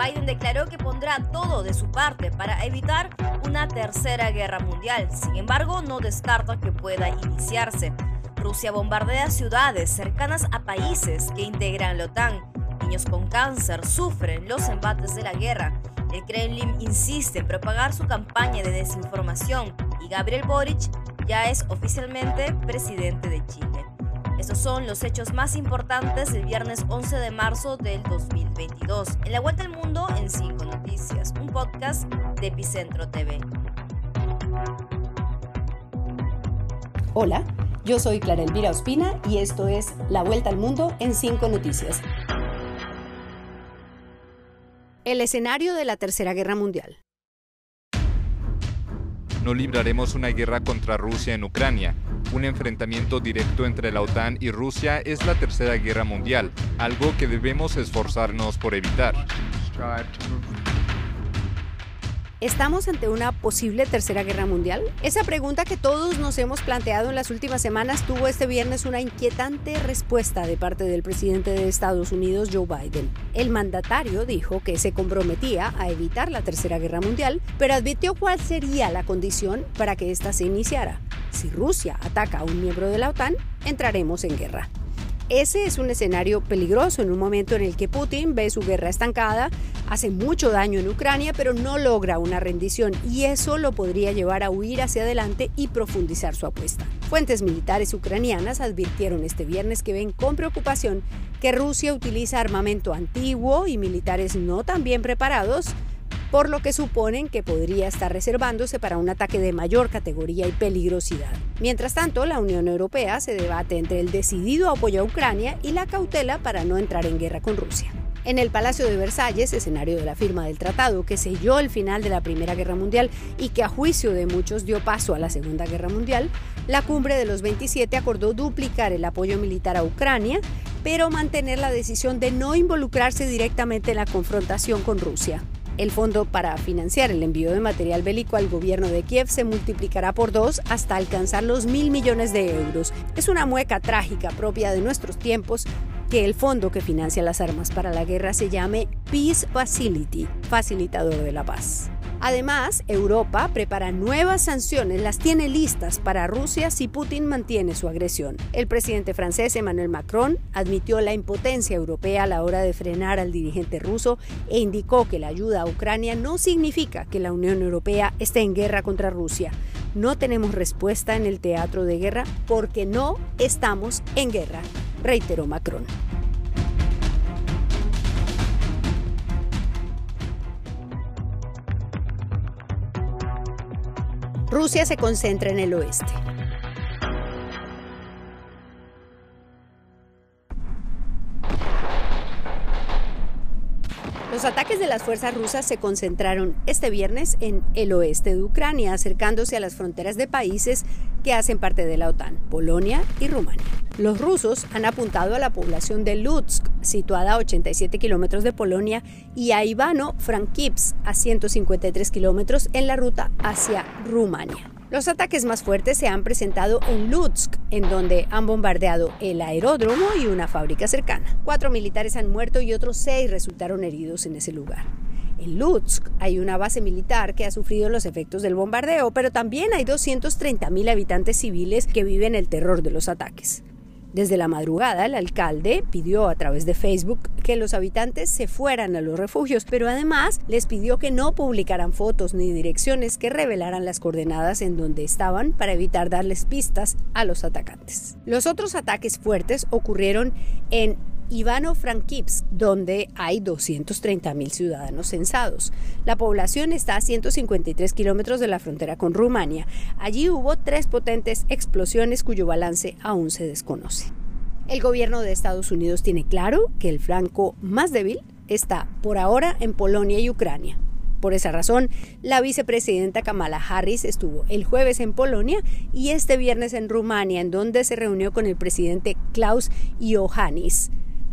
Biden declaró que pondrá todo de su parte para evitar una tercera guerra mundial. Sin embargo, no descarta que pueda iniciarse. Rusia bombardea ciudades cercanas a países que integran la OTAN. Niños con cáncer sufren los embates de la guerra. El Kremlin insiste en propagar su campaña de desinformación y Gabriel Boric ya es oficialmente presidente de Chile. Estos son los hechos más importantes del viernes 11 de marzo del 2022. En la Vuelta al Mundo en 5 Noticias, un podcast de Epicentro TV. Hola, yo soy Clara Elvira Ospina y esto es La Vuelta al Mundo en 5 Noticias. El escenario de la Tercera Guerra Mundial. No libraremos una guerra contra Rusia en Ucrania. Un enfrentamiento directo entre la OTAN y Rusia es la Tercera Guerra Mundial, algo que debemos esforzarnos por evitar. ¿Estamos ante una posible tercera guerra mundial? Esa pregunta que todos nos hemos planteado en las últimas semanas tuvo este viernes una inquietante respuesta de parte del presidente de Estados Unidos, Joe Biden. El mandatario dijo que se comprometía a evitar la tercera guerra mundial, pero advirtió cuál sería la condición para que ésta se iniciara. Si Rusia ataca a un miembro de la OTAN, entraremos en guerra. Ese es un escenario peligroso en un momento en el que Putin ve su guerra estancada, hace mucho daño en Ucrania, pero no logra una rendición y eso lo podría llevar a huir hacia adelante y profundizar su apuesta. Fuentes militares ucranianas advirtieron este viernes que ven con preocupación que Rusia utiliza armamento antiguo y militares no tan bien preparados por lo que suponen que podría estar reservándose para un ataque de mayor categoría y peligrosidad. Mientras tanto, la Unión Europea se debate entre el decidido apoyo a Ucrania y la cautela para no entrar en guerra con Rusia. En el Palacio de Versalles, escenario de la firma del tratado que selló el final de la Primera Guerra Mundial y que a juicio de muchos dio paso a la Segunda Guerra Mundial, la cumbre de los 27 acordó duplicar el apoyo militar a Ucrania, pero mantener la decisión de no involucrarse directamente en la confrontación con Rusia. El fondo para financiar el envío de material bélico al gobierno de Kiev se multiplicará por dos hasta alcanzar los mil millones de euros. Es una mueca trágica propia de nuestros tiempos que el fondo que financia las armas para la guerra se llame Peace Facility, facilitador de la paz. Además, Europa prepara nuevas sanciones, las tiene listas para Rusia si Putin mantiene su agresión. El presidente francés Emmanuel Macron admitió la impotencia europea a la hora de frenar al dirigente ruso e indicó que la ayuda a Ucrania no significa que la Unión Europea esté en guerra contra Rusia. No tenemos respuesta en el teatro de guerra porque no estamos en guerra, reiteró Macron. Rusia se concentra en el oeste. Los ataques de las fuerzas rusas se concentraron este viernes en el oeste de Ucrania, acercándose a las fronteras de países que hacen parte de la OTAN, Polonia y Rumania. Los rusos han apuntado a la población de Lutsk, situada a 87 kilómetros de Polonia, y a Ivano-Frankivsk, a 153 kilómetros en la ruta hacia Rumania. Los ataques más fuertes se han presentado en Lutsk, en donde han bombardeado el aeródromo y una fábrica cercana. Cuatro militares han muerto y otros seis resultaron heridos en ese lugar. En Lutsk hay una base militar que ha sufrido los efectos del bombardeo, pero también hay 230.000 habitantes civiles que viven el terror de los ataques. Desde la madrugada, el alcalde pidió a través de Facebook que los habitantes se fueran a los refugios, pero además les pidió que no publicaran fotos ni direcciones que revelaran las coordenadas en donde estaban para evitar darles pistas a los atacantes. Los otros ataques fuertes ocurrieron en Ivano-Frankivsk, donde hay 230.000 ciudadanos censados. La población está a 153 kilómetros de la frontera con Rumania. Allí hubo tres potentes explosiones cuyo balance aún se desconoce. El gobierno de Estados Unidos tiene claro que el flanco más débil está por ahora en Polonia y Ucrania. Por esa razón, la vicepresidenta Kamala Harris estuvo el jueves en Polonia y este viernes en Rumania, en donde se reunió con el presidente Klaus Iohannis.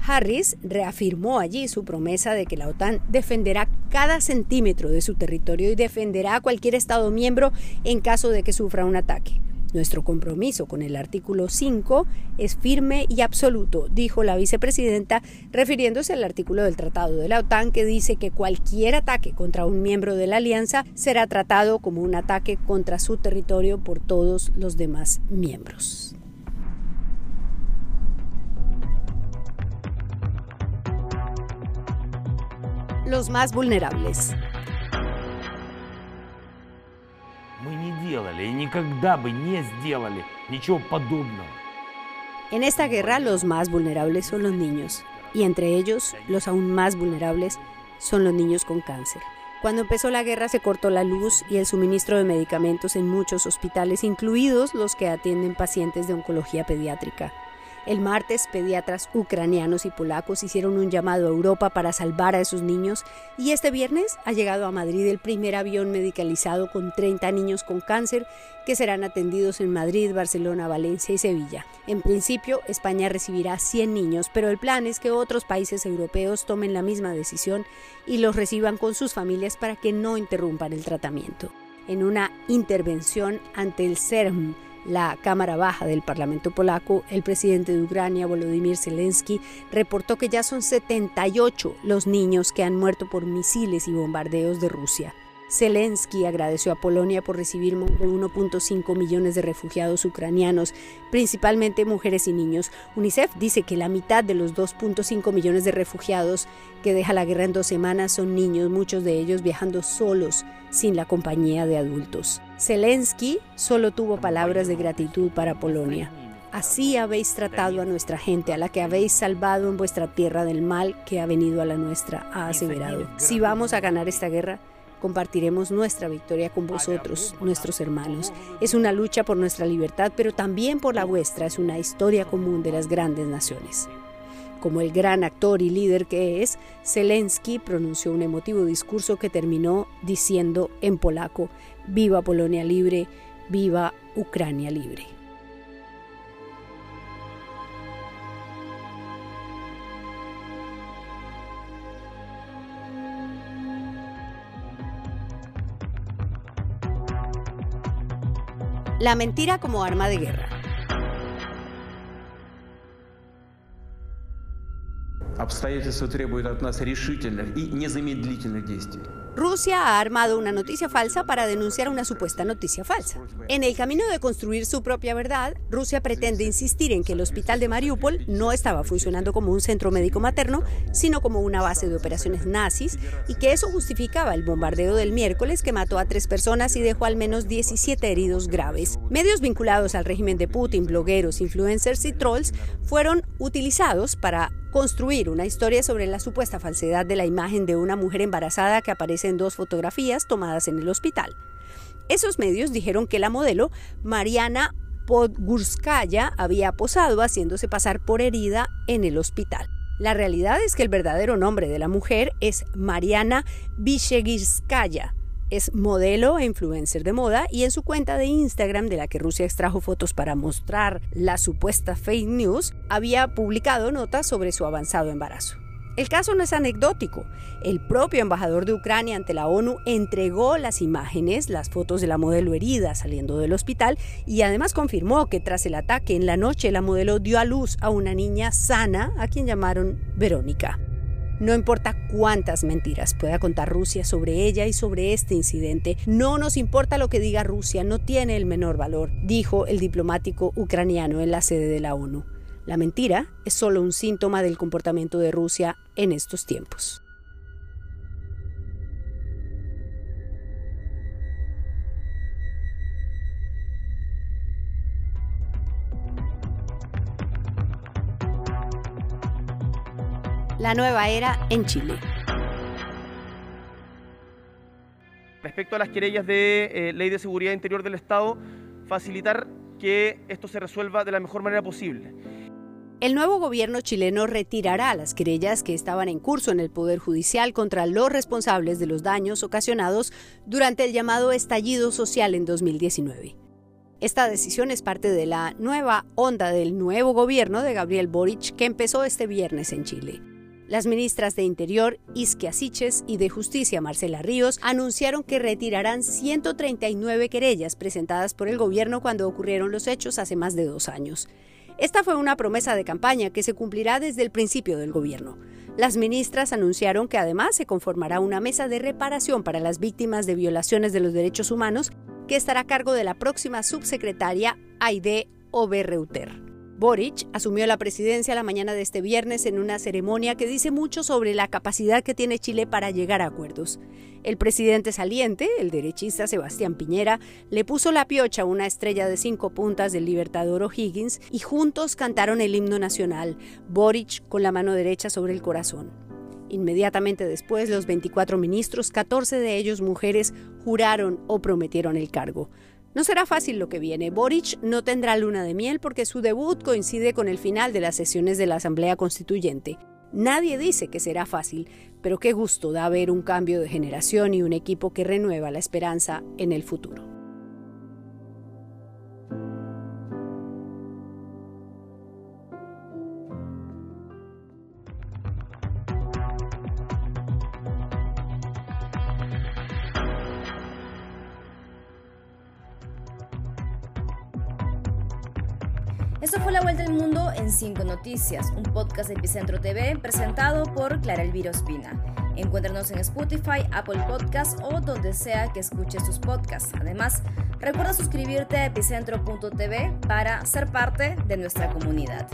Harris reafirmó allí su promesa de que la OTAN defenderá cada centímetro de su territorio y defenderá a cualquier Estado miembro en caso de que sufra un ataque. Nuestro compromiso con el artículo 5 es firme y absoluto, dijo la vicepresidenta, refiriéndose al artículo del Tratado de la OTAN que dice que cualquier ataque contra un miembro de la alianza será tratado como un ataque contra su territorio por todos los demás miembros. Los más vulnerables. En esta guerra los más vulnerables son los niños, y entre ellos los aún más vulnerables son los niños con cáncer. Cuando empezó la guerra se cortó la luz y el suministro de medicamentos en muchos hospitales, incluidos los que atienden pacientes de oncología pediátrica. El martes, pediatras ucranianos y polacos hicieron un llamado a Europa para salvar a esos niños y este viernes ha llegado a Madrid el primer avión medicalizado con 30 niños con cáncer que serán atendidos en Madrid, Barcelona, Valencia y Sevilla. En principio, España recibirá 100 niños, pero el plan es que otros países europeos tomen la misma decisión y los reciban con sus familias para que no interrumpan el tratamiento. En una intervención ante el CERM, la Cámara Baja del Parlamento polaco, el presidente de Ucrania, Volodymyr Zelensky, reportó que ya son 78 los niños que han muerto por misiles y bombardeos de Rusia. Zelensky agradeció a Polonia por recibir 1.5 millones de refugiados ucranianos, principalmente mujeres y niños. UNICEF dice que la mitad de los 2.5 millones de refugiados que deja la guerra en dos semanas son niños, muchos de ellos viajando solos, sin la compañía de adultos. Zelensky solo tuvo palabras de gratitud para Polonia. Así habéis tratado a nuestra gente, a la que habéis salvado en vuestra tierra del mal que ha venido a la nuestra, ha aseverado. Si vamos a ganar esta guerra, compartiremos nuestra victoria con vosotros, nuestros hermanos. Es una lucha por nuestra libertad, pero también por la vuestra. Es una historia común de las grandes naciones. Como el gran actor y líder que es, Zelensky pronunció un emotivo discurso que terminó diciendo en polaco, Viva Polonia libre, viva Ucrania libre. La mentira como arma de guerra. Обстоятельства требуют от нас решительных и незамедлительных действий. Rusia ha armado una noticia falsa para denunciar una supuesta noticia falsa. En el camino de construir su propia verdad, Rusia pretende insistir en que el hospital de Mariupol no estaba funcionando como un centro médico materno, sino como una base de operaciones nazis y que eso justificaba el bombardeo del miércoles que mató a tres personas y dejó al menos 17 heridos graves. Medios vinculados al régimen de Putin, blogueros, influencers y trolls fueron utilizados para construir una historia sobre la supuesta falsedad de la imagen de una mujer embarazada que aparece en dos fotografías tomadas en el hospital. Esos medios dijeron que la modelo, Mariana Podgurskaya, había posado haciéndose pasar por herida en el hospital. La realidad es que el verdadero nombre de la mujer es Mariana Vishegirskaya, es modelo e influencer de moda y en su cuenta de Instagram, de la que Rusia extrajo fotos para mostrar la supuesta fake news, había publicado notas sobre su avanzado embarazo. El caso no es anecdótico. El propio embajador de Ucrania ante la ONU entregó las imágenes, las fotos de la modelo herida saliendo del hospital y además confirmó que tras el ataque en la noche la modelo dio a luz a una niña sana a quien llamaron Verónica. No importa cuántas mentiras pueda contar Rusia sobre ella y sobre este incidente, no nos importa lo que diga Rusia, no tiene el menor valor, dijo el diplomático ucraniano en la sede de la ONU. La mentira es solo un síntoma del comportamiento de Rusia en estos tiempos. La nueva era en Chile. Respecto a las querellas de eh, Ley de Seguridad Interior del Estado, facilitar que esto se resuelva de la mejor manera posible. El nuevo gobierno chileno retirará las querellas que estaban en curso en el Poder Judicial contra los responsables de los daños ocasionados durante el llamado estallido social en 2019. Esta decisión es parte de la nueva onda del nuevo gobierno de Gabriel Boric que empezó este viernes en Chile. Las ministras de Interior, Isquia Siches, y de Justicia, Marcela Ríos, anunciaron que retirarán 139 querellas presentadas por el gobierno cuando ocurrieron los hechos hace más de dos años. Esta fue una promesa de campaña que se cumplirá desde el principio del gobierno. Las ministras anunciaron que además se conformará una mesa de reparación para las víctimas de violaciones de los derechos humanos que estará a cargo de la próxima subsecretaria Aide Oberreuter. Boric asumió la presidencia la mañana de este viernes en una ceremonia que dice mucho sobre la capacidad que tiene Chile para llegar a acuerdos. El presidente saliente, el derechista Sebastián Piñera, le puso la piocha a una estrella de cinco puntas del libertador O'Higgins y juntos cantaron el himno nacional, Boric con la mano derecha sobre el corazón. Inmediatamente después, los 24 ministros, 14 de ellos mujeres, juraron o prometieron el cargo. No será fácil lo que viene. Boric no tendrá luna de miel porque su debut coincide con el final de las sesiones de la Asamblea Constituyente. Nadie dice que será fácil, pero qué gusto da ver un cambio de generación y un equipo que renueva la esperanza en el futuro. La Vuelta al Mundo en 5 Noticias, un podcast de Epicentro TV presentado por Clara Elvira Ospina. Encuéntranos en Spotify, Apple Podcasts o donde sea que escuches tus podcasts. Además, recuerda suscribirte a epicentro.tv para ser parte de nuestra comunidad.